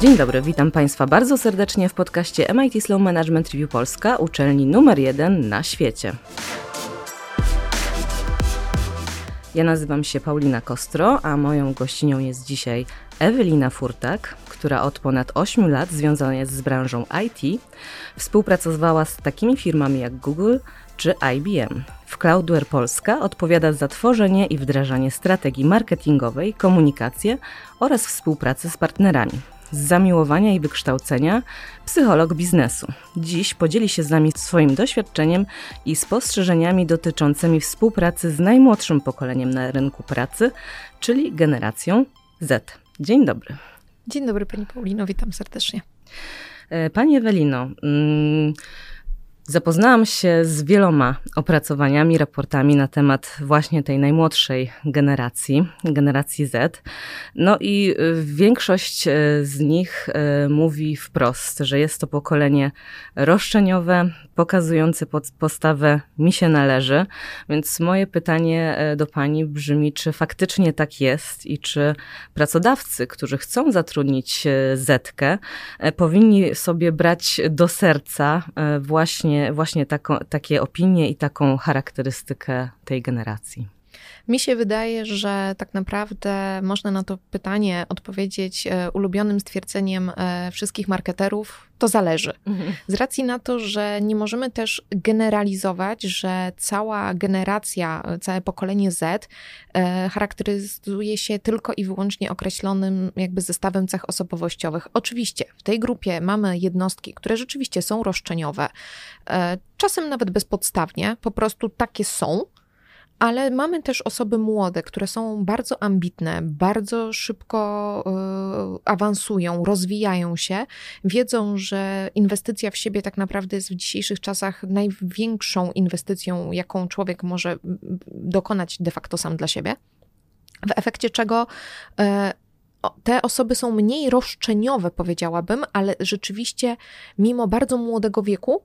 Dzień dobry, witam Państwa bardzo serdecznie w podcaście MIT Slow Management Review Polska, uczelni numer jeden na świecie. Ja nazywam się Paulina Kostro, a moją gościnią jest dzisiaj Ewelina Furtak, która od ponad 8 lat związana jest z branżą IT. Współpracowała z takimi firmami jak Google czy IBM. W Cloudware Polska odpowiada za tworzenie i wdrażanie strategii marketingowej, komunikację oraz współpracy z partnerami z zamiłowania i wykształcenia, psycholog biznesu. Dziś podzieli się z nami swoim doświadczeniem i spostrzeżeniami dotyczącymi współpracy z najmłodszym pokoleniem na rynku pracy, czyli generacją Z. Dzień dobry. Dzień dobry Pani Paulino, witam serdecznie. E, pani Ewelino, mm, Zapoznałam się z wieloma opracowaniami, raportami na temat właśnie tej najmłodszej generacji, generacji Z. No i y, większość y, z nich y, mówi wprost, że jest to pokolenie roszczeniowe, pokazujące postawę mi się należy. Więc moje pytanie do Pani brzmi, czy faktycznie tak jest i czy pracodawcy, którzy chcą zatrudnić Zetkę, powinni sobie brać do serca właśnie właśnie, taką, takie opinie i taką charakterystykę tej generacji? Mi się wydaje, że tak naprawdę można na to pytanie odpowiedzieć e, ulubionym stwierdzeniem e, wszystkich marketerów. To zależy. Mhm. Z racji na to, że nie możemy też generalizować, że cała generacja, całe pokolenie Z e, charakteryzuje się tylko i wyłącznie określonym jakby zestawem cech osobowościowych. Oczywiście w tej grupie mamy jednostki, które rzeczywiście są roszczeniowe, czasem nawet bezpodstawnie, po prostu takie są ale mamy też osoby młode, które są bardzo ambitne, bardzo szybko y, awansują, rozwijają się, wiedzą, że inwestycja w siebie tak naprawdę jest w dzisiejszych czasach największą inwestycją, jaką człowiek może dokonać de facto sam dla siebie. W efekcie czego y, te osoby są mniej roszczeniowe, powiedziałabym, ale rzeczywiście, mimo bardzo młodego wieku,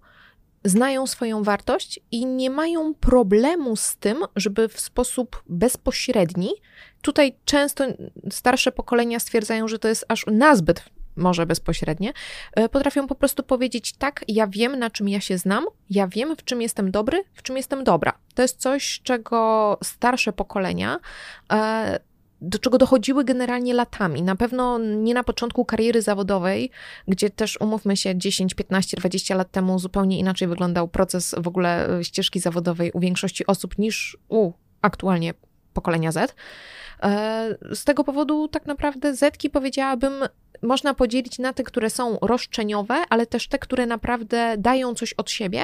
znają swoją wartość i nie mają problemu z tym, żeby w sposób bezpośredni, tutaj często starsze pokolenia stwierdzają, że to jest aż nazbyt może bezpośrednie, e, potrafią po prostu powiedzieć: Tak, ja wiem, na czym ja się znam, ja wiem, w czym jestem dobry, w czym jestem dobra. To jest coś, czego starsze pokolenia e, do czego dochodziły generalnie latami. Na pewno nie na początku kariery zawodowej, gdzie też umówmy się 10, 15, 20 lat temu zupełnie inaczej wyglądał proces w ogóle e, ścieżki zawodowej u większości osób niż u aktualnie pokolenia Z. E, z tego powodu tak naprawdę Zetki powiedziałabym można podzielić na te, które są roszczeniowe, ale też te, które naprawdę dają coś od siebie,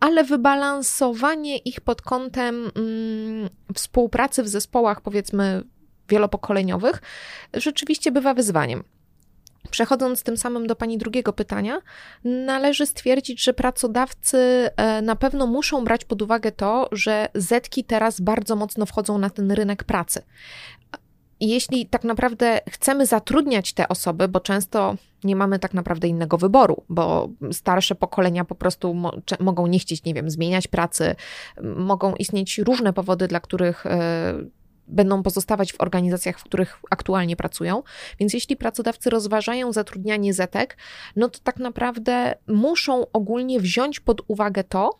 ale wybalansowanie ich pod kątem mm, współpracy w zespołach, powiedzmy, wielopokoleniowych, rzeczywiście bywa wyzwaniem. Przechodząc tym samym do Pani drugiego pytania, należy stwierdzić, że pracodawcy e, na pewno muszą brać pod uwagę to, że zetki teraz bardzo mocno wchodzą na ten rynek pracy. Jeśli tak naprawdę chcemy zatrudniać te osoby, bo często nie mamy tak naprawdę innego wyboru, bo starsze pokolenia po prostu mo mogą nie chcieć, nie wiem, zmieniać pracy, mogą istnieć różne powody, dla których e, będą pozostawać w organizacjach, w których aktualnie pracują. Więc jeśli pracodawcy rozważają zatrudnianie zetek, no to tak naprawdę muszą ogólnie wziąć pod uwagę to,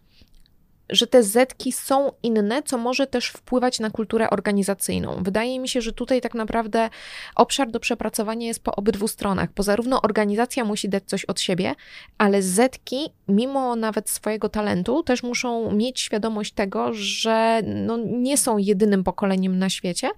że te zetki są inne, co może też wpływać na kulturę organizacyjną. Wydaje mi się, że tutaj tak naprawdę obszar do przepracowania jest po obydwu stronach, bo zarówno organizacja musi dać coś od siebie, ale zetki, mimo nawet swojego talentu, też muszą mieć świadomość tego, że no, nie są jedynym pokoleniem na świecie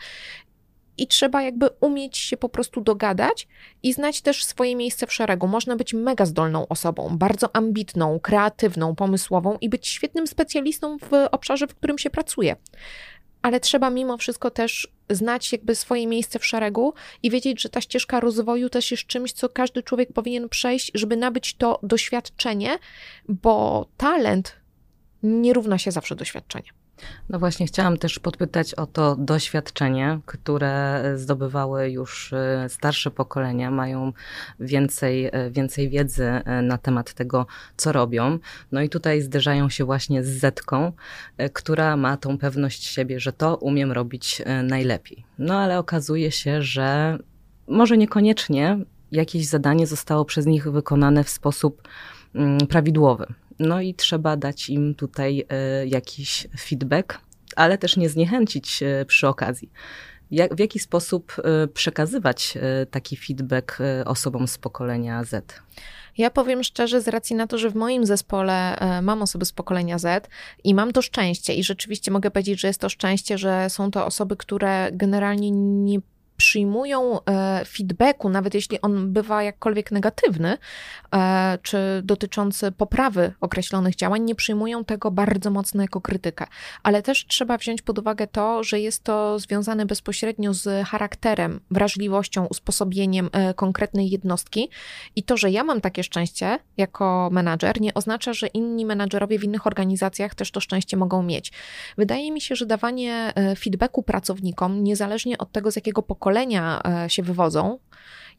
i trzeba jakby umieć się po prostu dogadać i znać też swoje miejsce w szeregu. Można być mega zdolną osobą, bardzo ambitną, kreatywną, pomysłową i być świetnym specjalistą w obszarze, w którym się pracuje. Ale trzeba mimo wszystko też znać jakby swoje miejsce w szeregu i wiedzieć, że ta ścieżka rozwoju też jest czymś, co każdy człowiek powinien przejść, żeby nabyć to doświadczenie, bo talent nie równa się zawsze doświadczenie. No właśnie, chciałam też podpytać o to doświadczenie, które zdobywały już e, starsze pokolenia, mają więcej, e, więcej wiedzy e, na temat tego, co robią. No i tutaj zderzają się właśnie z Zetką, która ma tą pewność siebie, że to umiem robić najlepiej. No ale okazuje się, że może niekoniecznie jakieś zadanie zostało przez nich wykonane w sposób mm, prawidłowy. No i trzeba dać im tutaj e, jakiś feedback, ale też nie zniechęcić e, przy okazji. Jak, w jaki sposób e, przekazywać taki feedback osobom z pokolenia Z? Ja powiem szczerze, z racji na to, że w moim zespole mam osoby z pokolenia Z i mam to szczęście, i rzeczywiście mogę powiedzieć, że jest to szczęście, że są to osoby, które generalnie nie przyjmują e, feedbacku, nawet jeśli on bywa jakkolwiek negatywny, e, czy dotyczący poprawy określonych działań, nie przyjmują tego bardzo mocno jako krytykę. Ale też trzeba wziąć pod uwagę to, że jest to związane bezpośrednio z charakterem, wrażliwością, usposobieniem e, konkretnej jednostki i to, że ja mam takie szczęście jako menadżer, nie oznacza, że inni menadżerowie w innych organizacjach też to szczęście mogą mieć. Wydaje mi się, że dawanie feedbacku pracownikom, niezależnie od tego, z jakiego pokolenia pokolenia e, się wywodzą,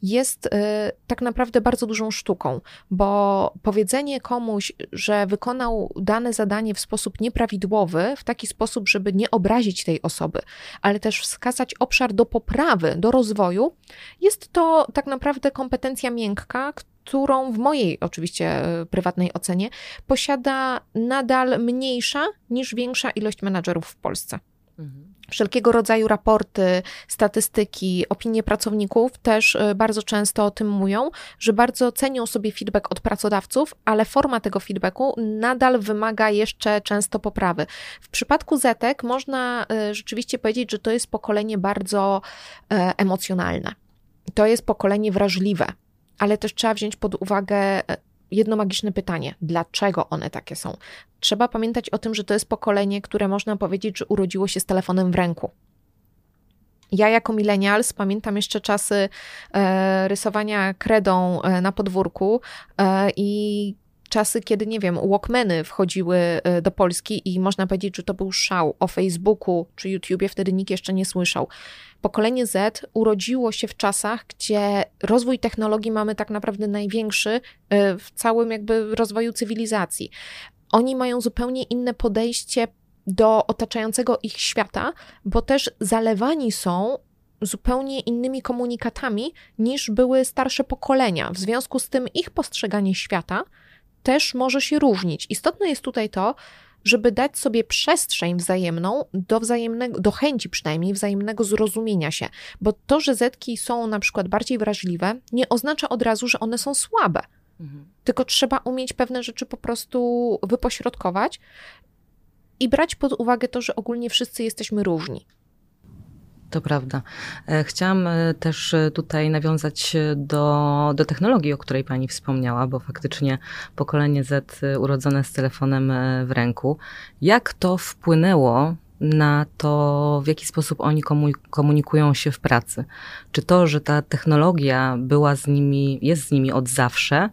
jest e, tak naprawdę bardzo dużą sztuką, bo powiedzenie komuś, że wykonał dane zadanie w sposób nieprawidłowy, w taki sposób, żeby nie obrazić tej osoby, ale też wskazać obszar do poprawy, do rozwoju, jest to tak naprawdę kompetencja miękka, którą w mojej oczywiście e, prywatnej ocenie posiada nadal mniejsza niż większa ilość menadżerów w Polsce. Mhm wszelkiego rodzaju raporty, statystyki, opinie pracowników też y, bardzo często o tym mówią, że bardzo cenią sobie feedback od pracodawców, ale forma tego feedbacku nadal wymaga jeszcze często poprawy. W przypadku Zetek można y, rzeczywiście powiedzieć, że to jest pokolenie bardzo y, emocjonalne. To jest pokolenie wrażliwe, ale też trzeba wziąć pod uwagę jedno magiczne pytanie: dlaczego one takie są? Trzeba pamiętać o tym, że to jest pokolenie, które można powiedzieć, że urodziło się z telefonem w ręku. Ja jako millennials pamiętam jeszcze czasy e, rysowania kredą e, na podwórku e, i czasy, kiedy, nie wiem, Walkmany wchodziły e, do Polski i można powiedzieć, że to był szał. O Facebooku czy YouTubie wtedy nikt jeszcze nie słyszał. Pokolenie Z urodziło się w czasach, gdzie rozwój technologii mamy tak naprawdę największy e, w całym jakby rozwoju cywilizacji. Oni mają zupełnie inne podejście do otaczającego ich świata, bo też zalewani są zupełnie innymi komunikatami niż były starsze pokolenia. W związku z tym ich postrzeganie świata też może się różnić. Istotne jest tutaj to, żeby dać sobie przestrzeń wzajemną do wzajemnego, do chęci przynajmniej wzajemnego zrozumienia się, bo to, że zetki są na przykład bardziej wrażliwe, nie oznacza od razu, że one są słabe. Mhm. Tylko trzeba umieć pewne rzeczy po prostu wypośrodkować i brać pod uwagę to, że ogólnie wszyscy jesteśmy różni. To prawda. E, chciałam e, też e, tutaj nawiązać do, do technologii, o której Pani wspomniała, bo faktycznie pokolenie Z urodzone z telefonem w ręku. Jak to wpłynęło na to, w jaki sposób oni komunikują się w pracy. Czy to, że ta technologia była z nimi, jest z nimi od zawsze,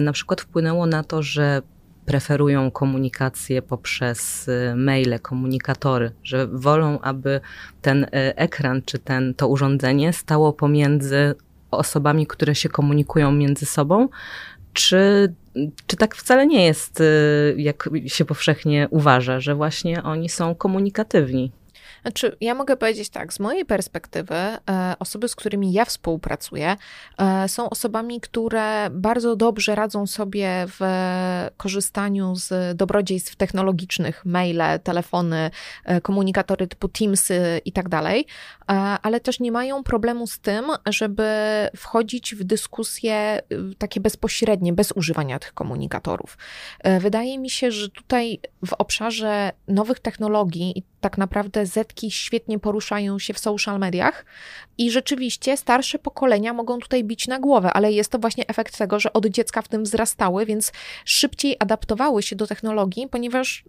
na przykład wpłynęło na to, że preferują komunikację poprzez y, maile, komunikatory, że wolą, aby ten y, ekran czy ten, to urządzenie stało pomiędzy osobami, które się komunikują między sobą, czy, czy tak wcale nie jest, y, jak się powszechnie uważa, że właśnie oni są komunikatywni? Znaczy, ja mogę powiedzieć tak, z mojej perspektywy, e, osoby, z którymi ja współpracuję, e, są osobami, które bardzo dobrze radzą sobie w korzystaniu z dobrodziejstw technologicznych, maile, telefony, e, komunikatory typu Teamsy i tak dalej, ale też nie mają problemu z tym, żeby wchodzić w dyskusje takie bezpośrednie, bez używania tych komunikatorów. Wydaje mi się, że tutaj w obszarze nowych technologii i tak naprawdę zetki świetnie poruszają się w social mediach i rzeczywiście starsze pokolenia mogą tutaj bić na głowę, ale jest to właśnie efekt tego, że od dziecka w tym wzrastały, więc szybciej adaptowały się do technologii, ponieważ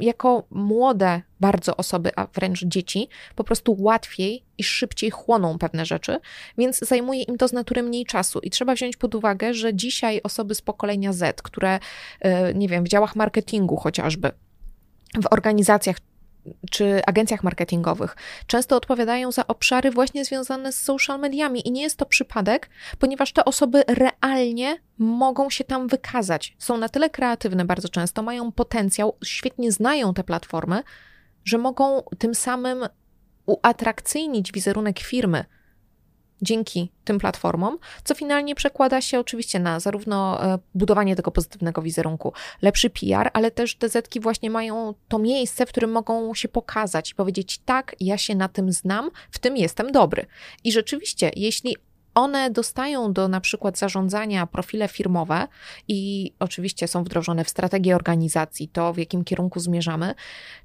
jako młode bardzo osoby, a wręcz dzieci, po prostu łatwiej i szybciej chłoną pewne rzeczy, więc zajmuje im to z natury mniej czasu. I trzeba wziąć pod uwagę, że dzisiaj osoby z pokolenia Z, które, e, nie wiem, w działach marketingu chociażby, w organizacjach czy agencjach marketingowych często odpowiadają za obszary właśnie związane z social mediami i nie jest to przypadek, ponieważ te osoby realnie mogą się tam wykazać. Są na tyle kreatywne bardzo często, mają potencjał, świetnie znają te platformy, że mogą tym samym uatrakcyjnić wizerunek firmy dzięki tym platformom, co finalnie przekłada się oczywiście na zarówno e, budowanie tego pozytywnego wizerunku, lepszy PR, ale też te zetki właśnie mają to miejsce, w którym mogą się pokazać i powiedzieć: tak, ja się na tym znam, w tym jestem dobry. I rzeczywiście, jeśli one dostają do na przykład zarządzania profile firmowe i oczywiście są wdrożone w strategię organizacji, to w jakim kierunku zmierzamy,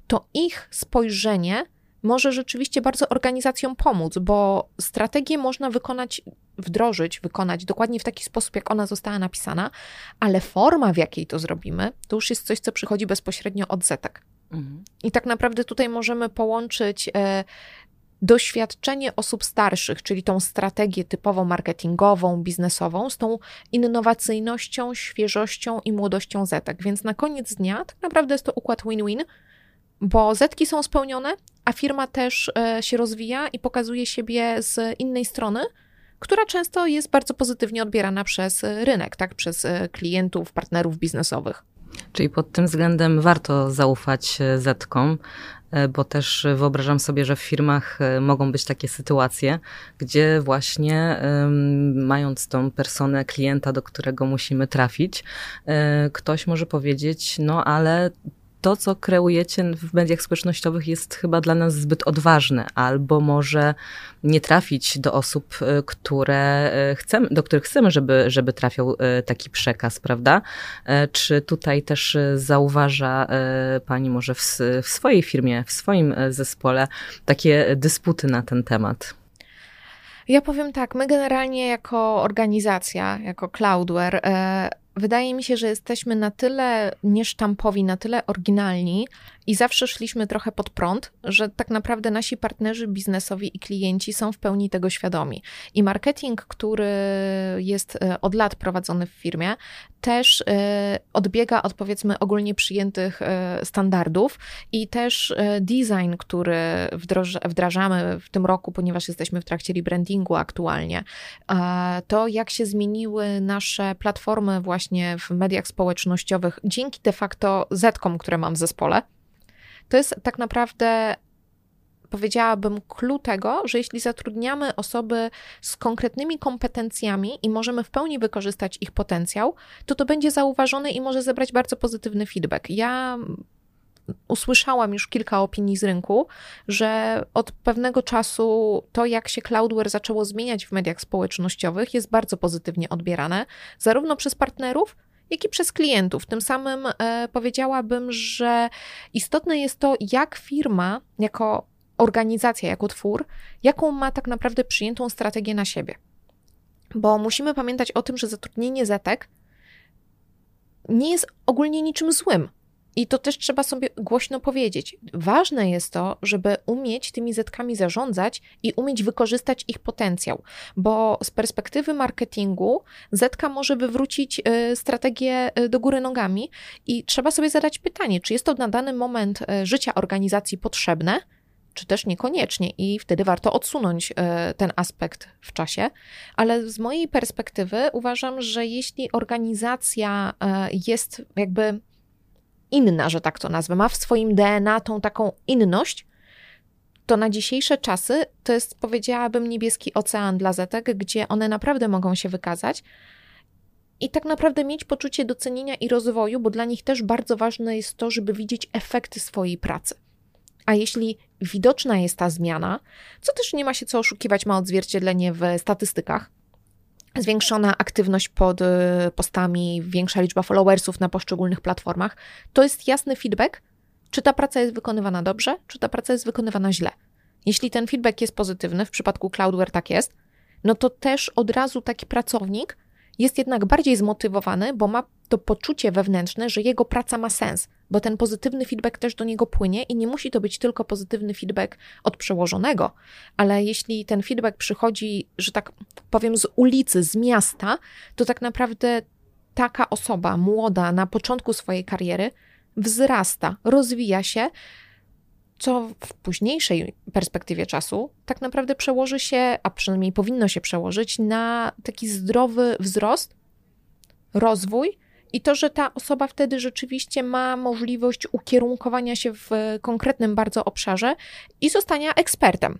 to ich spojrzenie może rzeczywiście bardzo organizacjom pomóc, bo strategię można wykonać, wdrożyć, wykonać dokładnie w taki sposób, jak ona została napisana, ale forma, w jakiej to zrobimy, to już jest coś, co przychodzi bezpośrednio od zetek. Mhm. I tak naprawdę tutaj możemy połączyć e, doświadczenie osób starszych, czyli tą strategię typowo marketingową, biznesową, z tą innowacyjnością, świeżością i młodością zetek. Więc na koniec dnia tak naprawdę jest to układ win-win, bo zetki są spełnione, a firma też e, się rozwija i pokazuje siebie z innej strony, która często jest bardzo pozytywnie odbierana przez rynek, tak, przez e, klientów, partnerów biznesowych. Czyli pod tym względem warto zaufać e, zetkom, bo też wyobrażam sobie, że w firmach mogą być takie sytuacje, gdzie właśnie mając tą personę klienta, do którego musimy trafić, ktoś może powiedzieć, no ale to, co kreujecie w mediach społecznościowych, jest chyba dla nas zbyt odważne, albo może nie trafić do osób, e, które e, chcemy, do których chcemy, żeby, żeby trafiał e, taki przekaz, prawda? Czy tutaj też zauważa Pani może w, w swojej firmie, w swoim zespole takie dysputy na ten temat? Ja powiem tak, my generalnie jako organizacja, jako Cloudware, wydaje mi się, że jesteśmy na tyle niesztampowi, na tyle oryginalni i zawsze szliśmy trochę pod prąd, że tak naprawdę nasi partnerzy biznesowi i klienci są w pełni tego świadomi. I marketing, który jest e, od lat prowadzony w firmie, też e, odbiega od powiedzmy ogólnie przyjętych e, standardów i też design, który wdrażamy w tym roku, ponieważ jesteśmy w trakcie rebrandingu aktualnie, to jak się zmieniły nasze platformy właśnie w mediach społecznościowych dzięki de facto zetkom, które mam w zespole, to jest tak naprawdę powiedziałabym, clue tego, że jeśli zatrudniamy osoby z konkretnymi kompetencjami i możemy w pełni wykorzystać ich potencjał, to to będzie zauważone i może zebrać bardzo pozytywny feedback. Ja usłyszałam już kilka opinii z rynku, że od pewnego czasu to, jak się Cloudware zaczęło zmieniać w mediach społecznościowych, jest bardzo pozytywnie odbierane, zarówno przez partnerów, jak i przez klientów. Tym samym e, powiedziałabym, że istotne jest to, jak firma, jako organizacja, jako twór, jaką ma tak naprawdę przyjętą strategię na siebie. Bo musimy pamiętać o tym, że zatrudnienie zetek nie jest ogólnie niczym złym. I to też trzeba sobie głośno powiedzieć. Ważne jest to, żeby umieć tymi zetkami zarządzać i umieć wykorzystać ich potencjał, bo z perspektywy marketingu zetka może wywrócić y, strategię y, do góry nogami i trzeba sobie zadać pytanie, czy jest to na dany moment y, życia organizacji potrzebne, czy też niekoniecznie, i wtedy warto odsunąć ten aspekt w czasie. Ale z mojej perspektywy uważam, że jeśli organizacja jest jakby inna, że tak to nazwę, ma w swoim DNA tą taką inność, to na dzisiejsze czasy to jest, powiedziałabym, niebieski ocean dla zetek, gdzie one naprawdę mogą się wykazać i tak naprawdę mieć poczucie docenienia i rozwoju, bo dla nich też bardzo ważne jest to, żeby widzieć efekty swojej pracy. A jeśli widoczna jest ta zmiana, co też nie ma się co oszukiwać, ma odzwierciedlenie w statystykach, zwiększona aktywność pod y, postami, większa liczba followersów na poszczególnych platformach, to jest jasny feedback, czy ta praca jest wykonywana dobrze, czy ta praca jest wykonywana źle. Jeśli ten feedback jest pozytywny, w przypadku Cloudware tak jest, no to też od razu taki pracownik jest jednak bardziej zmotywowany, bo ma to poczucie wewnętrzne, że jego praca ma sens, bo ten pozytywny feedback też do niego płynie i nie musi to być tylko pozytywny feedback od przełożonego, ale jeśli ten feedback przychodzi, że tak powiem, z ulicy, z miasta, to tak naprawdę taka osoba młoda na początku swojej kariery wzrasta, rozwija się, co w późniejszej perspektywie czasu tak naprawdę przełoży się, a przynajmniej powinno się przełożyć na taki zdrowy wzrost, rozwój i to, że ta osoba wtedy rzeczywiście ma możliwość ukierunkowania się w konkretnym bardzo obszarze i zostania ekspertem.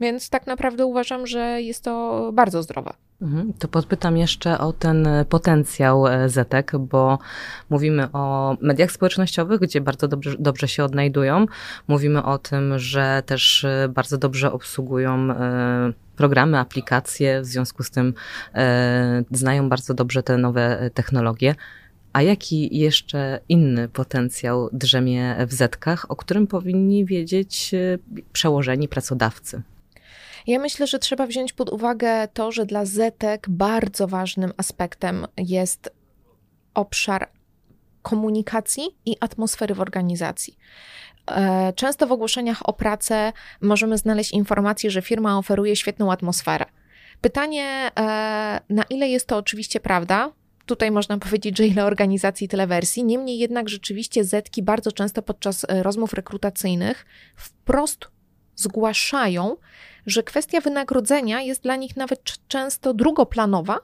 Więc tak naprawdę uważam, że jest to bardzo zdrowe. Mhm. To podpytam jeszcze o ten potencjał e, Zetek, bo mówimy o mediach społecznościowych, gdzie bardzo dobrze, dobrze się odnajdują. Mówimy o tym, że też e, bardzo dobrze obsługują e, programy, aplikacje, w związku z tym znają bardzo dobrze te nowe technologie. A jaki jeszcze inny potencjał drzemie w Zetkach, o którym powinni wiedzieć przełożeni pracodawcy? Ja myślę, że trzeba wziąć pod uwagę to, że dla Zetek bardzo ważnym aspektem jest obszar komunikacji i atmosfery w organizacji. E, często w ogłoszeniach o pracę możemy znaleźć informację, że firma oferuje świetną atmosferę. Pytanie, e, na ile jest to oczywiście prawda? Tutaj można powiedzieć, że ile organizacji, tyle wersji. Niemniej jednak rzeczywiście Zetki bardzo często podczas e, rozmów rekrutacyjnych wprost zgłaszają, że kwestia wynagrodzenia jest dla nich nawet często drugoplanowa,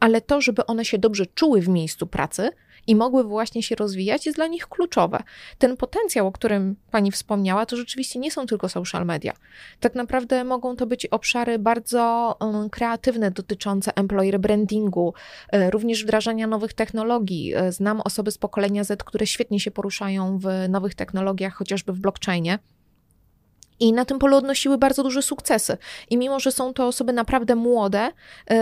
ale to, żeby one się dobrze czuły w miejscu pracy i mogły właśnie się rozwijać, jest dla nich kluczowe. Ten potencjał, o którym pani wspomniała, to rzeczywiście nie są tylko social media. Tak naprawdę mogą to być obszary bardzo um, kreatywne dotyczące employer brandingu, e, również wdrażania nowych technologii. E, znam osoby z pokolenia Z, które świetnie się poruszają w nowych technologiach, chociażby w blockchainie i na tym polu odnosiły bardzo duże sukcesy. I mimo, że są to osoby naprawdę młode, yy,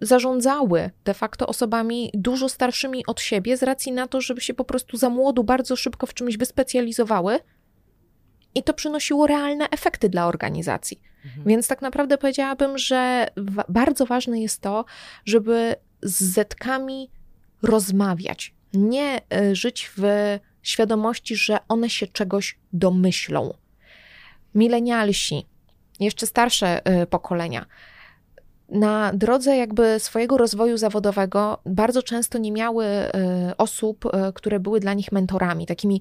zarządzały de facto osobami dużo starszymi od siebie, z racji na to, żeby się po prostu za młodu bardzo szybko w czymś wyspecjalizowały. I to przynosiło realne efekty dla organizacji. Mhm. Więc tak naprawdę powiedziałabym, że bardzo ważne jest to, żeby z zetkami rozmawiać, nie e, żyć w świadomości, że one się czegoś domyślą milenialsi, jeszcze starsze y, pokolenia, na drodze jakby swojego rozwoju zawodowego bardzo często nie miały y, osób, y, które były dla nich mentorami, takimi,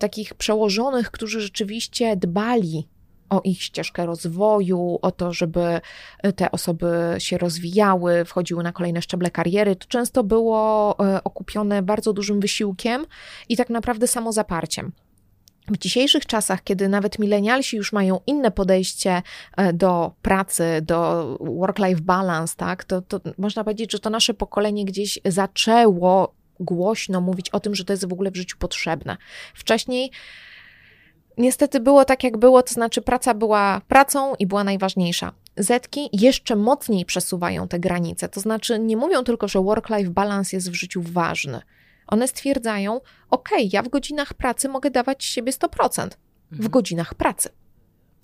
takich przełożonych, którzy rzeczywiście dbali o ich ścieżkę rozwoju, o to, żeby te osoby się rozwijały, wchodziły na kolejne szczeble kariery. To często było okupione bardzo dużym wysiłkiem i tak naprawdę samozaparciem w dzisiejszych czasach, kiedy nawet milenialsi już mają inne podejście e, do pracy, do work-life balance, tak, to, to można powiedzieć, że to nasze pokolenie gdzieś zaczęło głośno mówić o tym, że to jest w ogóle w życiu potrzebne. Wcześniej niestety było tak, jak było, to znaczy praca była pracą i była najważniejsza. Zetki jeszcze mocniej przesuwają te granice, to znaczy nie mówią tylko, że work-life balance jest w życiu ważny one stwierdzają, ok, ja w godzinach pracy mogę dawać siebie 100%. W mhm. godzinach pracy,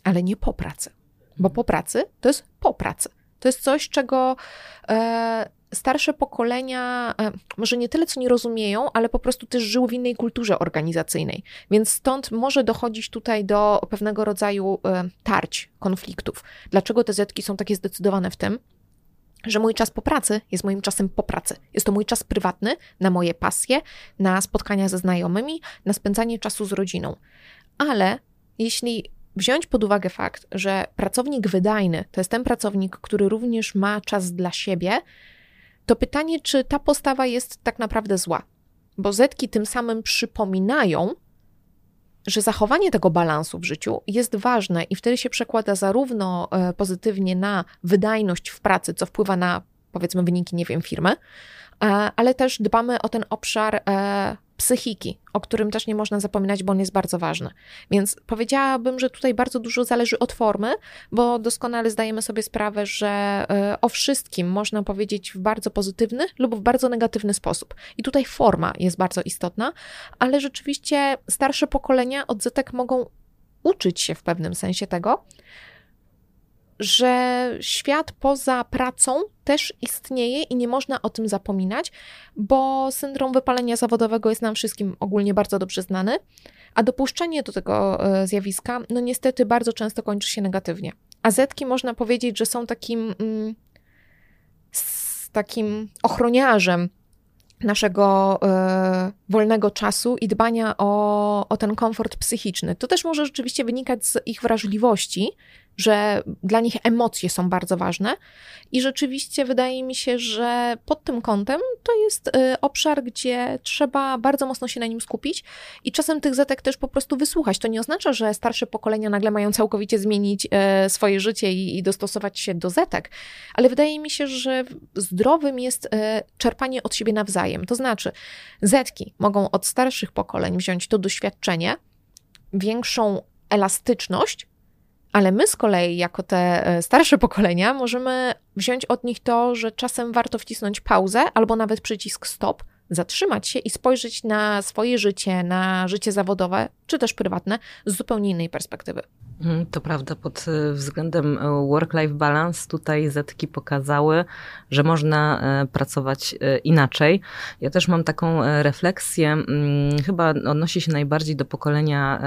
ale nie po pracy. Bo po pracy to jest po pracy. To jest coś, czego e, starsze pokolenia e, może nie tyle co nie rozumieją, ale po prostu też żyły w innej kulturze organizacyjnej. Więc stąd może dochodzić tutaj do pewnego rodzaju e, tarć, konfliktów. Dlaczego te zetki są takie zdecydowane w tym? Że mój czas po pracy jest moim czasem po pracy. Jest to mój czas prywatny na moje pasje, na spotkania ze znajomymi, na spędzanie czasu z rodziną. Ale jeśli wziąć pod uwagę fakt, że pracownik wydajny to jest ten pracownik, który również ma czas dla siebie, to pytanie, czy ta postawa jest tak naprawdę zła. Bo zetki tym samym przypominają, że zachowanie tego balansu w życiu jest ważne i wtedy się przekłada zarówno e, pozytywnie na wydajność w pracy, co wpływa na powiedzmy wyniki, nie wiem, firmy, ale też dbamy o ten obszar e, psychiki, o którym też nie można zapominać, bo on jest bardzo ważny. Więc powiedziałabym, że tutaj bardzo dużo zależy od formy, bo doskonale zdajemy sobie sprawę, że e, o wszystkim można powiedzieć w bardzo pozytywny lub w bardzo negatywny sposób. I tutaj forma jest bardzo istotna, ale rzeczywiście starsze pokolenia od zetek mogą uczyć się w pewnym sensie tego, że świat poza pracą też istnieje i nie można o tym zapominać, bo syndrom wypalenia zawodowego jest nam wszystkim ogólnie bardzo dobrze znany, a dopuszczenie do tego e, zjawiska, no niestety bardzo często kończy się negatywnie. A zetki można powiedzieć, że są takim, mm, takim ochroniarzem naszego y, wolnego czasu i dbania o, o ten komfort psychiczny. To też może rzeczywiście wynikać z ich wrażliwości, że dla nich emocje są bardzo ważne. I rzeczywiście wydaje mi się, że pod tym kątem to jest y, obszar, gdzie trzeba bardzo mocno się na nim skupić i czasem tych zetek też po prostu wysłuchać. To nie oznacza, że starsze pokolenia nagle mają całkowicie zmienić y, swoje życie i, dostosować się do zetek, ale wydaje mi się, że zdrowym jest y, czerpanie od siebie nawzajem. To znaczy, zetki mogą od starszych pokoleń wziąć to doświadczenie, większą elastyczność, ale my z kolei, jako te e, starsze pokolenia, możemy wziąć od nich to, że czasem warto wcisnąć pauzę albo nawet przycisk stop, zatrzymać się i spojrzeć na swoje życie, na życie zawodowe czy też prywatne z zupełnie innej perspektywy. Mhm, to prawda, pod e, względem e, work-life balance tutaj Zetki pokazały, że można e, pracować inaczej. Ja też mam taką refleksję, mm, chyba odnosi się najbardziej do pokolenia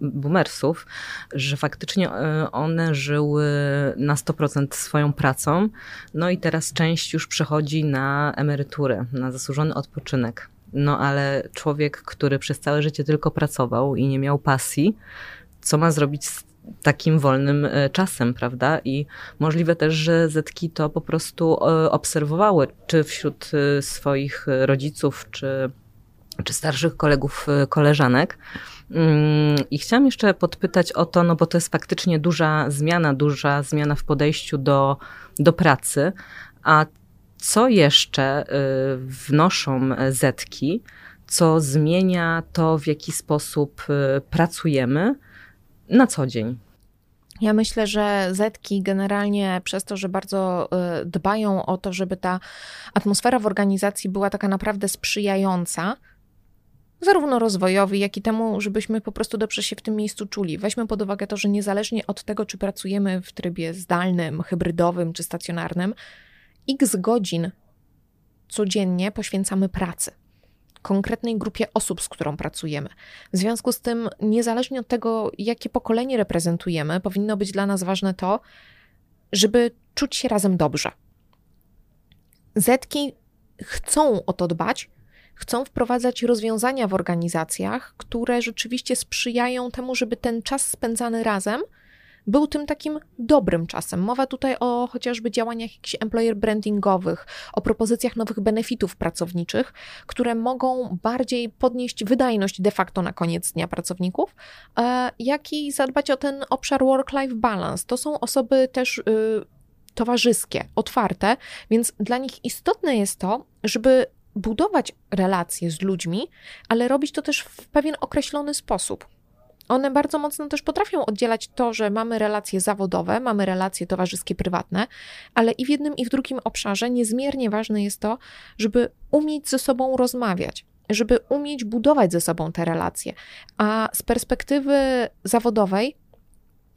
boomersów, że faktycznie one żyły na 100% swoją pracą, no i teraz część już przechodzi na emeryturę, na zasłużony odpoczynek. No ale człowiek, który przez całe życie tylko pracował i nie miał pasji, co ma zrobić z takim wolnym e, czasem, prawda? I możliwe też, że Zetki to po prostu e, obserwowały, czy wśród e, swoich rodziców, czy, czy starszych kolegów, koleżanek. Mm, I chciałam jeszcze podpytać o to, no bo to jest faktycznie duża zmiana, duża zmiana w podejściu do, do pracy. A co jeszcze wnoszą Zetki, co zmienia to, w jaki sposób pracujemy? Na co dzień? Ja myślę, że Zetki generalnie przez to, że bardzo y, dbają o to, żeby ta atmosfera w organizacji była taka naprawdę sprzyjająca, zarówno rozwojowi, jak i temu, żebyśmy po prostu dobrze się w tym miejscu czuli. Weźmy pod uwagę to, że niezależnie od tego, czy pracujemy w trybie zdalnym, hybrydowym czy stacjonarnym, x godzin codziennie poświęcamy pracy konkretnej grupie osób, z którą pracujemy. W związku z tym, niezależnie od tego, jakie pokolenie reprezentujemy, powinno być dla nas ważne to, żeby czuć się razem dobrze. Zetki chcą o to dbać, chcą wprowadzać rozwiązania w organizacjach, które rzeczywiście sprzyjają temu, żeby ten czas spędzany razem był tym takim dobrym czasem. Mowa tutaj o chociażby działaniach jakichś employer brandingowych, o propozycjach nowych benefitów pracowniczych, które mogą bardziej podnieść wydajność de facto na koniec dnia pracowników, e, jak i zadbać o ten obszar work-life balance. To są osoby też y, towarzyskie, otwarte, więc dla nich istotne jest to, żeby budować relacje z ludźmi, ale robić to też w pewien określony sposób. One bardzo mocno też potrafią oddzielać to, że mamy relacje zawodowe, mamy relacje towarzyskie, prywatne, ale i w jednym, i w drugim obszarze niezmiernie ważne jest to, żeby umieć ze sobą rozmawiać, żeby umieć budować ze sobą te relacje. A z perspektywy zawodowej,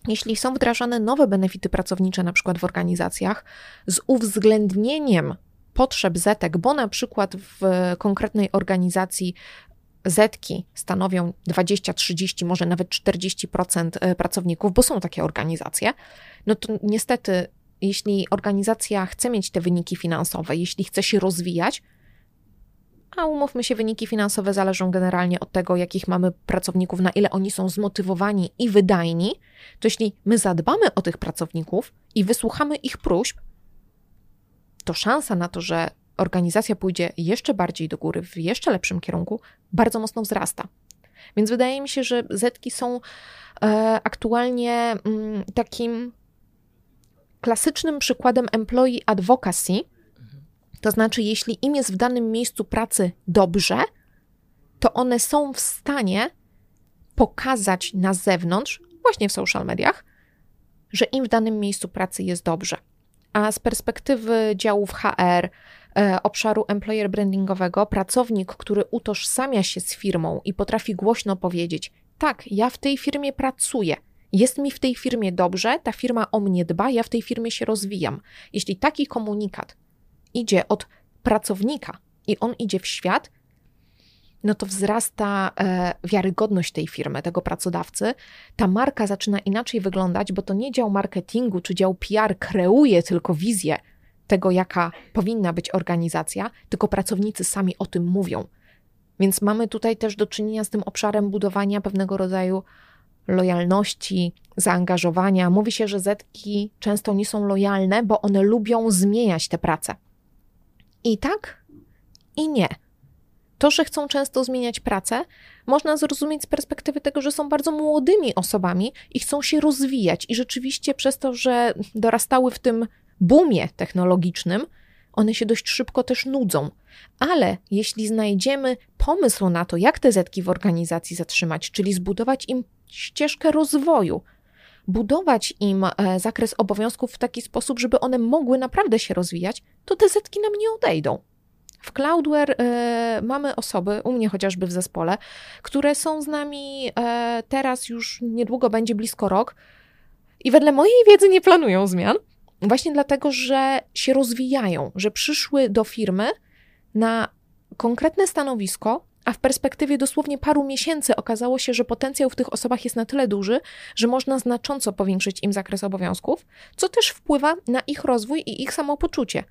jeśli są wdrażane nowe benefity pracownicze, na przykład w organizacjach, z uwzględnieniem potrzeb zetek, bo na przykład w konkretnej organizacji zetki stanowią 20, 30, może nawet 40% e, pracowników, bo są takie organizacje, no to niestety, jeśli organizacja chce mieć te wyniki finansowe, jeśli chce się rozwijać, a umówmy się, wyniki finansowe zależą generalnie od tego, jakich mamy pracowników, na ile oni są zmotywowani i wydajni, to jeśli my zadbamy o tych pracowników i wysłuchamy ich próśb, to szansa na to, że organizacja pójdzie jeszcze bardziej do góry, w jeszcze lepszym kierunku, bardzo mocno wzrasta. Więc wydaje mi się, że zetki są e, aktualnie mm, takim klasycznym przykładem employee advocacy. To znaczy, jeśli im jest w danym miejscu pracy dobrze, to one są w stanie pokazać na zewnątrz, właśnie w social mediach, że im w danym miejscu pracy jest dobrze. A z perspektywy działów HR, obszaru employer brandingowego pracownik, który utożsamia się z firmą i potrafi głośno powiedzieć: Tak, ja w tej firmie pracuję. Jest mi w tej firmie dobrze, ta firma o mnie dba, ja w tej firmie się rozwijam. Jeśli taki komunikat idzie od pracownika i on idzie w świat, no to wzrasta e, wiarygodność tej firmy, tego pracodawcy. Ta marka zaczyna inaczej wyglądać, bo to nie dział marketingu czy dział PR kreuje tylko wizję tego, jaka powinna być organizacja, tylko pracownicy sami o tym mówią. Więc mamy tutaj też do czynienia z tym obszarem budowania pewnego rodzaju lojalności, zaangażowania. Mówi się, że zetki często nie są lojalne, bo one lubią zmieniać tę pracę. I tak, i nie. To, że chcą często zmieniać pracę, można zrozumieć z perspektywy tego, że są bardzo młodymi osobami i chcą się rozwijać. I rzeczywiście przez to, że dorastały w tym boomie technologicznym, one się dość szybko też nudzą. Ale jeśli znajdziemy pomysł na to, jak te zetki w organizacji zatrzymać, czyli zbudować im ścieżkę rozwoju, budować im e, zakres obowiązków w taki sposób, żeby one mogły naprawdę się rozwijać, to te zetki nam nie odejdą. W Cloudware e, mamy osoby, u mnie chociażby w zespole, które są z nami e, teraz już niedługo będzie blisko rok i wedle mojej wiedzy nie planują zmian, właśnie dlatego, że się rozwijają, że przyszły do firmy na konkretne stanowisko, a w perspektywie dosłownie paru miesięcy okazało się, że potencjał w tych osobach jest na tyle duży, że można znacząco powiększyć im zakres obowiązków, co też wpływa na ich rozwój i ich samopoczucie.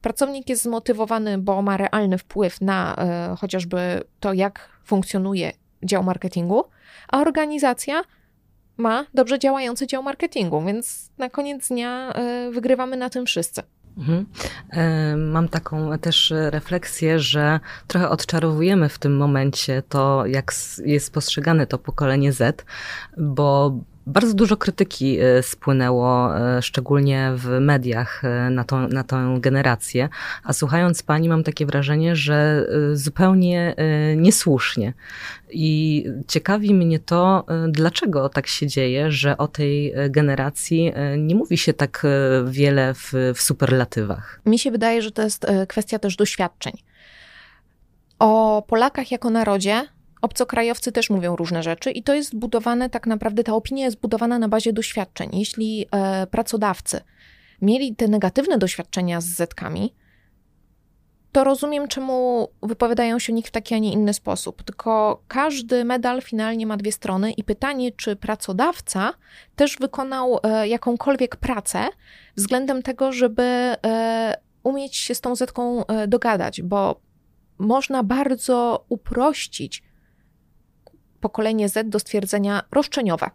Pracownik jest zmotywowany, bo ma realny wpływ na e, chociażby to, jak funkcjonuje dział marketingu, a organizacja ma dobrze działający dział marketingu, więc na koniec dnia e, wygrywamy na tym wszyscy. Mhm. E, mam taką też refleksję, że trochę odczarowujemy w tym momencie to, jak jest postrzegane to pokolenie Z, bo bardzo dużo krytyki e, spłynęło, e, szczególnie w mediach, e, na, tą, na tą generację, a słuchając pani, mam takie wrażenie, że zupełnie niesłusznie. I ciekawi mnie to, dlaczego tak się dzieje, że o tej generacji nie mówi się tak wiele w, w superlatywach. Mi się wydaje, że to jest kwestia też doświadczeń. O Polakach jako narodzie Obcokrajowcy też mówią różne rzeczy i to jest zbudowane tak naprawdę, ta opinia jest budowana na bazie doświadczeń. Jeśli e, pracodawcy mieli te negatywne doświadczenia z zetkami, to rozumiem, czemu wypowiadają się o nich w taki, a nie inny sposób. Tylko każdy medal finalnie ma dwie strony i pytanie, czy pracodawca też wykonał e, jakąkolwiek pracę względem tego, żeby e, umieć się z tą zetką e, dogadać, bo można bardzo uprościć pokolenie Z do stwierdzenia roszczeniowe.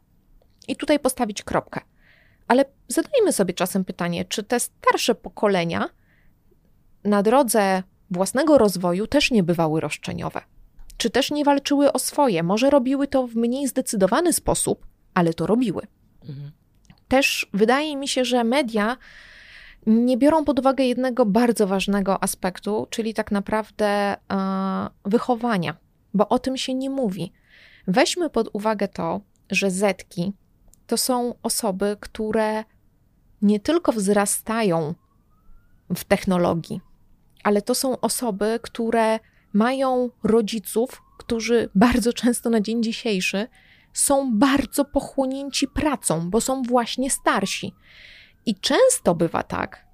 I tutaj postawić kropkę. Ale zadajmy sobie czasem pytanie, czy te starsze pokolenia na drodze własnego rozwoju też nie bywały roszczeniowe? Czy też nie walczyły o swoje? Może robiły to w mniej zdecydowany sposób, ale to robiły. Mhm. Też wydaje mi się, że media nie biorą pod uwagę jednego bardzo ważnego aspektu, czyli tak naprawdę e, wychowania, bo o tym się nie mówi. Weźmy pod uwagę to, że zetki to są osoby, które nie tylko wzrastają w technologii, ale to są osoby, które mają rodziców, którzy bardzo często na dzień dzisiejszy są bardzo pochłonięci pracą, bo są właśnie starsi. I często bywa tak,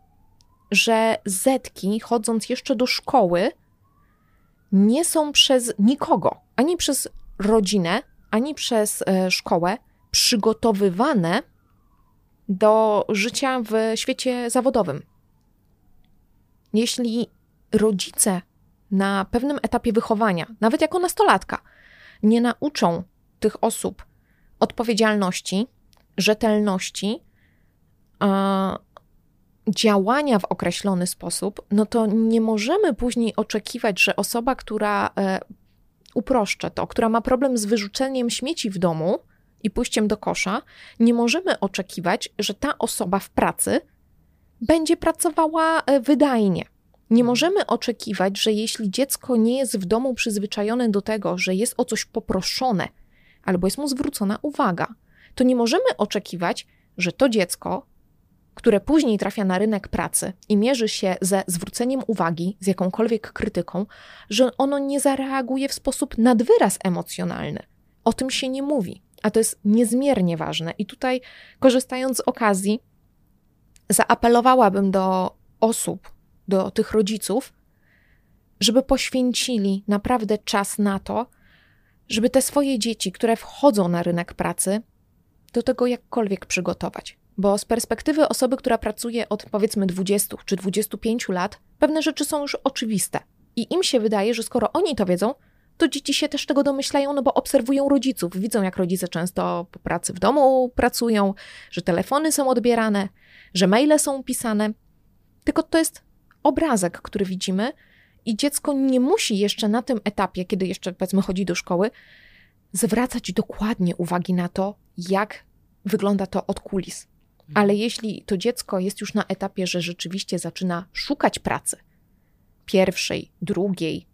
że zetki, chodząc jeszcze do szkoły, nie są przez nikogo, ani przez rodzinę, ani przez e, szkołę przygotowywane do życia w świecie zawodowym. Jeśli rodzice na pewnym etapie wychowania, nawet jako nastolatka, nie nauczą tych osób odpowiedzialności, rzetelności, działania w określony sposób, no to nie możemy później oczekiwać, że osoba, która e, uproszczę to, która ma problem z wyrzuceniem śmieci w domu i pójściem do kosza, nie możemy oczekiwać, że ta osoba w pracy będzie pracowała e, wydajnie. Nie możemy oczekiwać, że jeśli dziecko nie jest w domu przyzwyczajone do tego, że jest o coś poproszone albo jest mu zwrócona uwaga, to nie możemy oczekiwać, że to dziecko które później trafia na rynek pracy i mierzy się ze zwróceniem uwagi, z jakąkolwiek krytyką, że ono nie zareaguje w sposób nadwyraz emocjonalny. O tym się nie mówi, a to jest niezmiernie ważne. I tutaj, korzystając z okazji, zaapelowałabym do osób, do tych rodziców, żeby poświęcili naprawdę czas na to, żeby te swoje dzieci, które wchodzą na rynek pracy, do tego jakkolwiek przygotować. Bo z perspektywy osoby, która pracuje od powiedzmy 20 czy 25 lat, pewne rzeczy są już oczywiste. I im się wydaje, że skoro oni to wiedzą, to dzieci się też tego domyślają, no bo obserwują rodziców. Widzą, jak rodzice często po pracy w domu pracują, że telefony są odbierane, że maile są pisane. Tylko to jest obrazek, który widzimy, i dziecko nie musi jeszcze na tym etapie, kiedy jeszcze powiedzmy chodzi do szkoły, zwracać dokładnie uwagi na to, jak wygląda to od kulis. Ale jeśli to dziecko jest już na etapie, że rzeczywiście zaczyna szukać pracy, pierwszej, drugiej,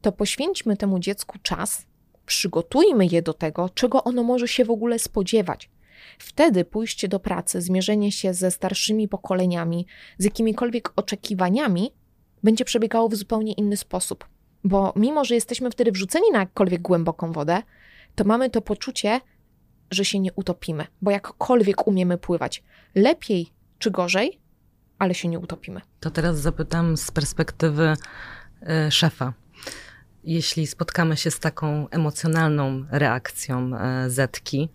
to poświęćmy temu dziecku czas, przygotujmy je do tego, czego ono może się w ogóle spodziewać. Wtedy pójście do pracy, zmierzenie się ze starszymi pokoleniami, z jakimikolwiek oczekiwaniami, będzie przebiegało w zupełnie inny sposób. Bo mimo, że jesteśmy wtedy wrzuceni na jakkolwiek głęboką wodę, to mamy to poczucie, że się nie utopimy, bo jakkolwiek umiemy pływać, lepiej czy gorzej, ale się nie utopimy. To teraz zapytam z perspektywy y, szefa. Jeśli spotkamy się z taką emocjonalną reakcją y, Zetki,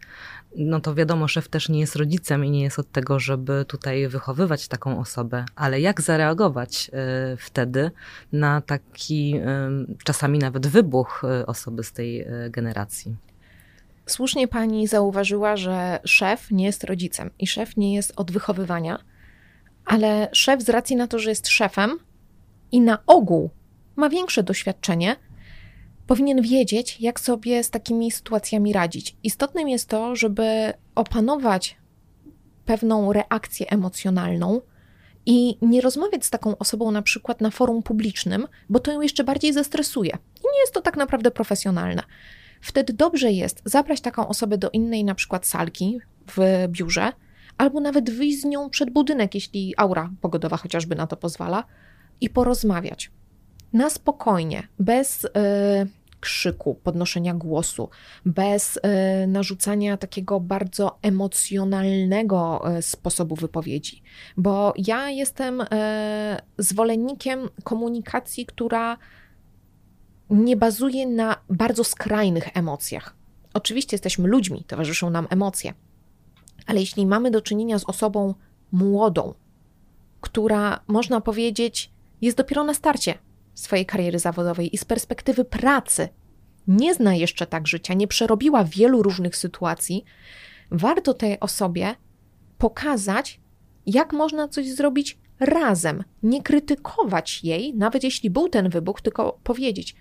no to wiadomo, szef też nie jest rodzicem i nie jest od tego, żeby tutaj wychowywać taką osobę, ale jak zareagować y, wtedy na taki y, czasami nawet wybuch y, osoby z tej generacji? Słusznie pani zauważyła, że szef nie jest rodzicem i szef nie jest od wychowywania, ale szef z racji na to, że jest szefem i na ogół ma większe doświadczenie, powinien wiedzieć, jak sobie z takimi sytuacjami radzić. Istotnym jest to, żeby opanować pewną reakcję emocjonalną i nie rozmawiać z taką osobą na przykład na forum publicznym, bo to ją jeszcze bardziej zestresuje. I nie jest to tak naprawdę profesjonalne. Wtedy dobrze jest zabrać taką osobę do innej na przykład salki w biurze, albo nawet wyjść z nią przed budynek, jeśli aura pogodowa chociażby na to pozwala, i porozmawiać. Na spokojnie, bez yy, krzyku, podnoszenia głosu, bez y, narzucania takiego bardzo emocjonalnego y, sposobu wypowiedzi. Bo ja jestem y, zwolennikiem komunikacji, która nie bazuje na bardzo skrajnych emocjach. Oczywiście jesteśmy ludźmi, towarzyszą nam emocje, ale jeśli mamy do czynienia z osobą młodą, która można powiedzieć jest dopiero na starcie swojej kariery zawodowej i z perspektywy pracy nie zna jeszcze tak życia, nie przerobiła wielu różnych sytuacji, warto tej osobie pokazać, jak można coś zrobić razem, nie krytykować jej, nawet jeśli był ten wybuch, tylko powiedzieć: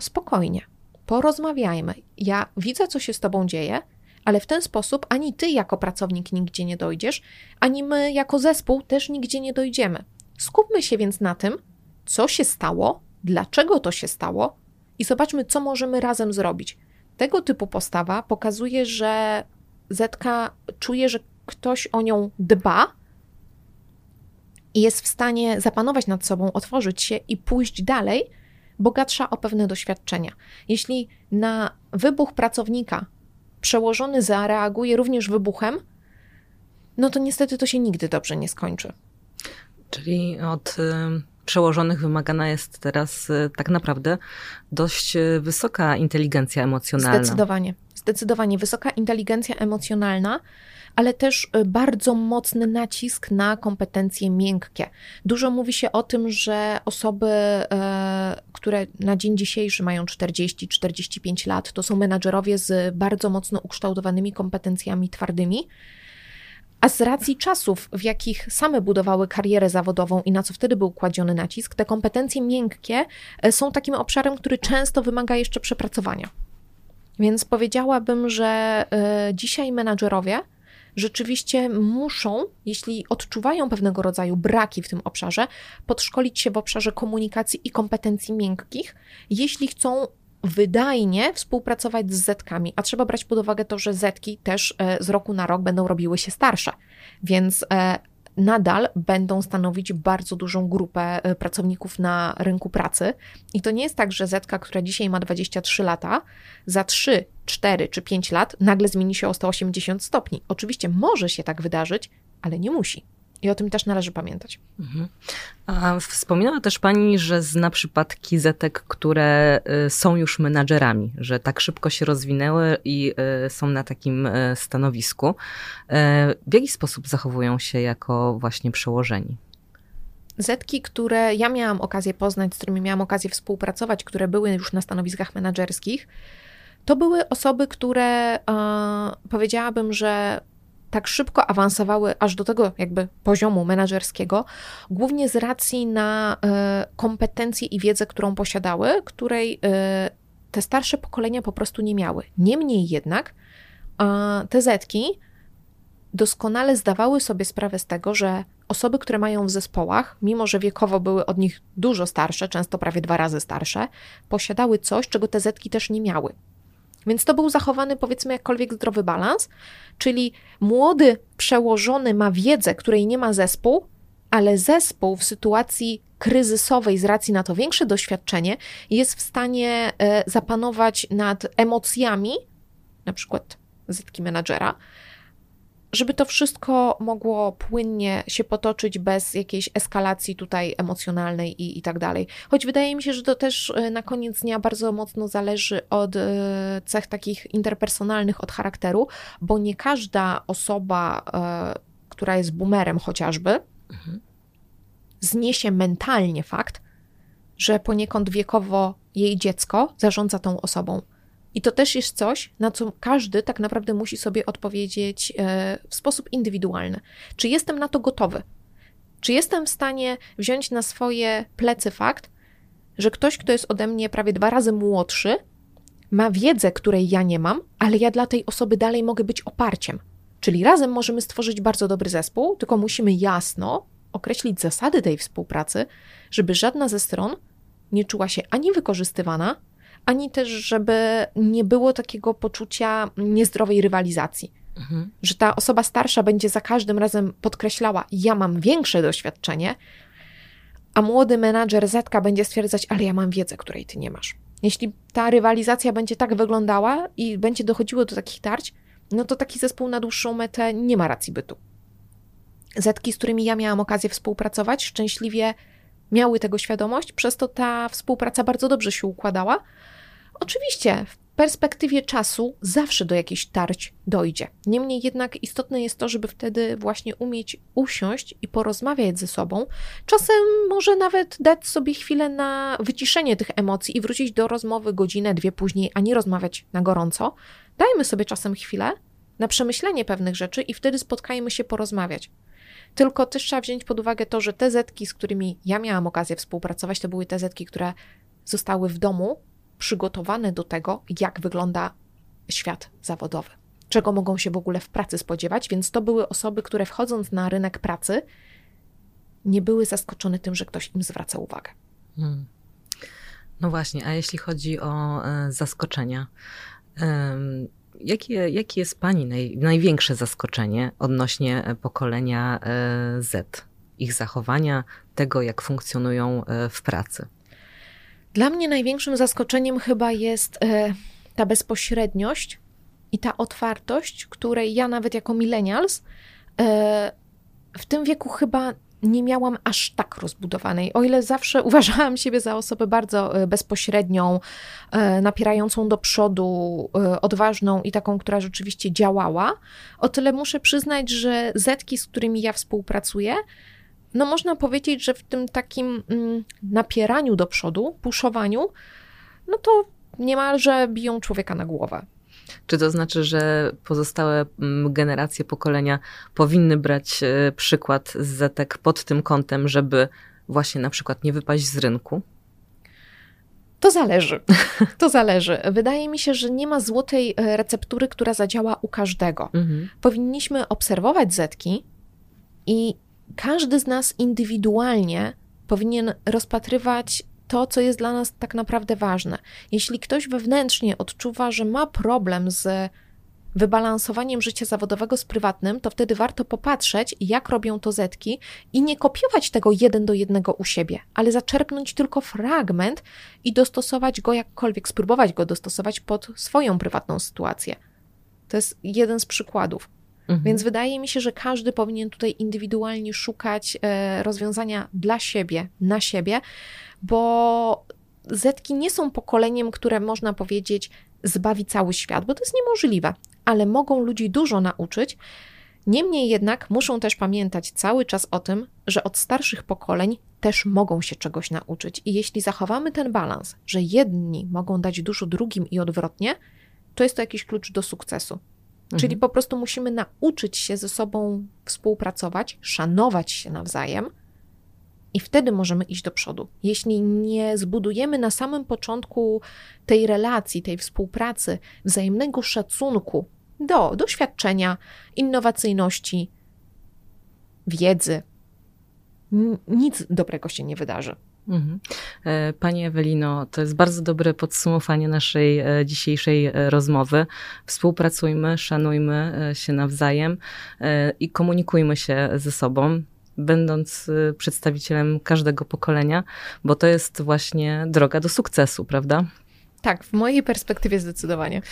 spokojnie, porozmawiajmy. Ja widzę, co się z tobą dzieje, ale w ten sposób ani ty jako pracownik nigdzie nie dojdziesz, ani my jako zespół też nigdzie nie dojdziemy. Skupmy się więc na tym, co się stało, dlaczego to się stało i zobaczmy, co możemy razem zrobić. Tego typu postawa pokazuje, że Zetka czuje, że ktoś o nią dba i jest w stanie zapanować nad sobą, otworzyć się i pójść dalej, bogatsza o pewne doświadczenia. Jeśli na wybuch pracownika przełożony zareaguje również wybuchem, no to niestety to się nigdy dobrze nie skończy. Czyli od przełożonych wymagana jest teraz y, tak naprawdę dość y, wysoka inteligencja emocjonalna. Zdecydowanie. Zdecydowanie wysoka inteligencja emocjonalna, ale też y, bardzo mocny nacisk na kompetencje miękkie. Dużo mówi się o tym, że osoby, które na dzień dzisiejszy mają 40-45 lat, to są menadżerowie z bardzo mocno ukształtowanymi kompetencjami twardymi a z racji czasów, w jakich same budowały karierę zawodową i na co wtedy był kładziony nacisk, te kompetencje miękkie e, są takim obszarem, który często wymaga jeszcze przepracowania. Więc powiedziałabym, że e, dzisiaj menadżerowie rzeczywiście muszą, jeśli odczuwają pewnego rodzaju braki w tym obszarze, podszkolić się w obszarze komunikacji i kompetencji miękkich, jeśli chcą wydajnie współpracować z zetkami, a trzeba brać pod uwagę to, że zetki też e, z roku na rok będą robiły się starsze, więc e, nadal będą stanowić bardzo dużą grupę e, pracowników na rynku pracy. I to nie jest tak, że zetka, która dzisiaj ma 23 lata, za 3, 4 czy 5 lat nagle zmieni się o 180 stopni. Oczywiście może się tak wydarzyć, ale nie musi. I o tym też należy pamiętać. Mhm. A wspominała też Pani, że zna przypadki zetek, które y, są już menadżerami, że tak szybko się rozwinęły i y, są na takim y, stanowisku. W jaki sposób zachowują się jako właśnie przełożeni? Zetki, które ja miałam okazję poznać, z którymi miałam okazję współpracować, które były już na stanowiskach menedżerskich, to były osoby, które e, powiedziałabym, że tak szybko awansowały aż do tego jakby poziomu menedżerskiego, głównie z racji na e, kompetencje i wiedzę, którą posiadały, której e, te starsze pokolenia po prostu nie miały. Niemniej jednak te zetki doskonale zdawały sobie sprawę z tego, że osoby, które mają w zespołach, mimo że wiekowo były od nich dużo starsze, często prawie dwa razy starsze, posiadały coś, czego te zetki też nie miały. Więc to był zachowany, powiedzmy, jakkolwiek zdrowy balans, czyli młody przełożony ma wiedzę, której nie ma zespół, ale zespół w sytuacji kryzysowej, z racji na to większe doświadczenie, jest w stanie e, zapanować nad emocjami, na przykład zetki menadżera, żeby to wszystko mogło płynnie się potoczyć bez jakiejś eskalacji tutaj emocjonalnej i, i tak dalej. Choć wydaje mi się, że to też e, na koniec dnia bardzo mocno zależy od e, cech takich interpersonalnych, od charakteru, bo nie każda osoba, e, która jest boomerem chociażby, mhm. zniesie mentalnie fakt, że poniekąd wiekowo jej dziecko zarządza tą osobą. I to też jest coś, na co każdy tak naprawdę musi sobie odpowiedzieć e, w sposób indywidualny. Czy jestem na to gotowy? Czy jestem w stanie wziąć na swoje plecy fakt, że ktoś, kto jest ode mnie prawie dwa razy młodszy, ma wiedzę, której ja nie mam, ale ja dla tej osoby dalej mogę być oparciem. Czyli razem możemy stworzyć bardzo dobry zespół, tylko musimy jasno określić zasady tej współpracy, żeby żadna ze stron nie czuła się ani wykorzystywana, ani też, żeby nie było takiego poczucia niezdrowej rywalizacji. Mhm. Że ta osoba starsza będzie za każdym razem podkreślała: Ja mam większe doświadczenie, a młody menadżer Zetka będzie stwierdzać: Ale ja mam wiedzę, której ty nie masz. Jeśli ta rywalizacja będzie tak wyglądała i będzie dochodziło do takich tarć, no to taki zespół na dłuższą metę nie ma racji bytu. Zetki, z którymi ja miałam okazję współpracować, szczęśliwie miały tego świadomość, przez to ta współpraca bardzo dobrze się układała, Oczywiście, w perspektywie czasu zawsze do jakichś tarć dojdzie. Niemniej jednak istotne jest to, żeby wtedy właśnie umieć usiąść i porozmawiać ze sobą. Czasem może nawet dać sobie chwilę na wyciszenie tych emocji i wrócić do rozmowy godzinę, dwie później, a nie rozmawiać na gorąco. Dajmy sobie czasem chwilę na przemyślenie pewnych rzeczy i wtedy spotkajmy się porozmawiać. Tylko też trzeba wziąć pod uwagę to, że te zetki, z którymi ja miałam okazję współpracować, to były te zetki, które zostały w domu przygotowane do tego, jak wygląda świat zawodowy, czego mogą się w ogóle w pracy spodziewać, więc to były osoby, które wchodząc na rynek pracy, nie były zaskoczone tym, że ktoś im zwraca uwagę. Hmm. No właśnie, a jeśli chodzi o e, zaskoczenia, jakie, jakie jest Pani naj, największe zaskoczenie odnośnie e, pokolenia e, Z, ich zachowania, tego jak funkcjonują e, w pracy? Dla mnie największym zaskoczeniem chyba jest ta bezpośredniość i ta otwartość, której ja nawet jako millennials w tym wieku chyba nie miałam aż tak rozbudowanej. O ile zawsze uważałam siebie za osobę bardzo e, bezpośrednią, napierającą do przodu, odważną i taką, która rzeczywiście działała, o tyle muszę przyznać, że zetki, z którymi ja współpracuję, no można powiedzieć, że w tym takim mm, napieraniu do przodu, puszowaniu, no to niemalże biją człowieka na głowę. Czy to znaczy, że pozostałe mm, generacje, pokolenia powinny brać e, przykład z Zetek pod tym kątem, żeby właśnie na przykład nie wypaść z rynku? To zależy. To zależy. Wydaje mi się, że nie ma złotej e, receptury, która zadziała u każdego. Mhm. Powinniśmy obserwować zetki i każdy z nas indywidualnie powinien rozpatrywać to, co jest dla nas tak naprawdę ważne. Jeśli ktoś wewnętrznie odczuwa, że ma problem z wybalansowaniem życia zawodowego z prywatnym, to wtedy warto popatrzeć, jak robią to zetki i nie kopiować tego jeden do jednego u siebie, ale zaczerpnąć tylko fragment i dostosować go jakkolwiek, spróbować go dostosować pod swoją prywatną sytuację. To jest jeden z przykładów. Mhm. Więc wydaje mi się, że każdy powinien tutaj indywidualnie szukać e, rozwiązania dla siebie, na siebie, bo Zetki nie są pokoleniem, które można powiedzieć zbawi cały świat, bo to jest niemożliwe, ale mogą ludzi dużo nauczyć. Niemniej jednak muszą też pamiętać cały czas o tym, że od starszych pokoleń też mogą się czegoś nauczyć. I jeśli zachowamy ten balans, że jedni mogą dać dużo drugim i odwrotnie, to jest to jakiś klucz do sukcesu. Mhm. Czyli po prostu musimy nauczyć się ze sobą współpracować, szanować się nawzajem, i wtedy możemy iść do przodu. Jeśli nie zbudujemy na samym początku tej relacji, tej współpracy, wzajemnego szacunku do doświadczenia, innowacyjności, wiedzy, nic dobrego się nie wydarzy. Mhm. E, Pani Ewelino, to jest bardzo dobre podsumowanie naszej e, dzisiejszej e, rozmowy. Współpracujmy, szanujmy się nawzajem i komunikujmy się ze sobą będąc przedstawicielem każdego pokolenia, bo to jest właśnie droga do sukcesu, prawda? Tak, w mojej perspektywie zdecydowanie.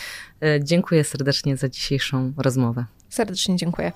Dziękuję serdecznie za dzisiejszą rozmowę. Serdecznie dziękuję.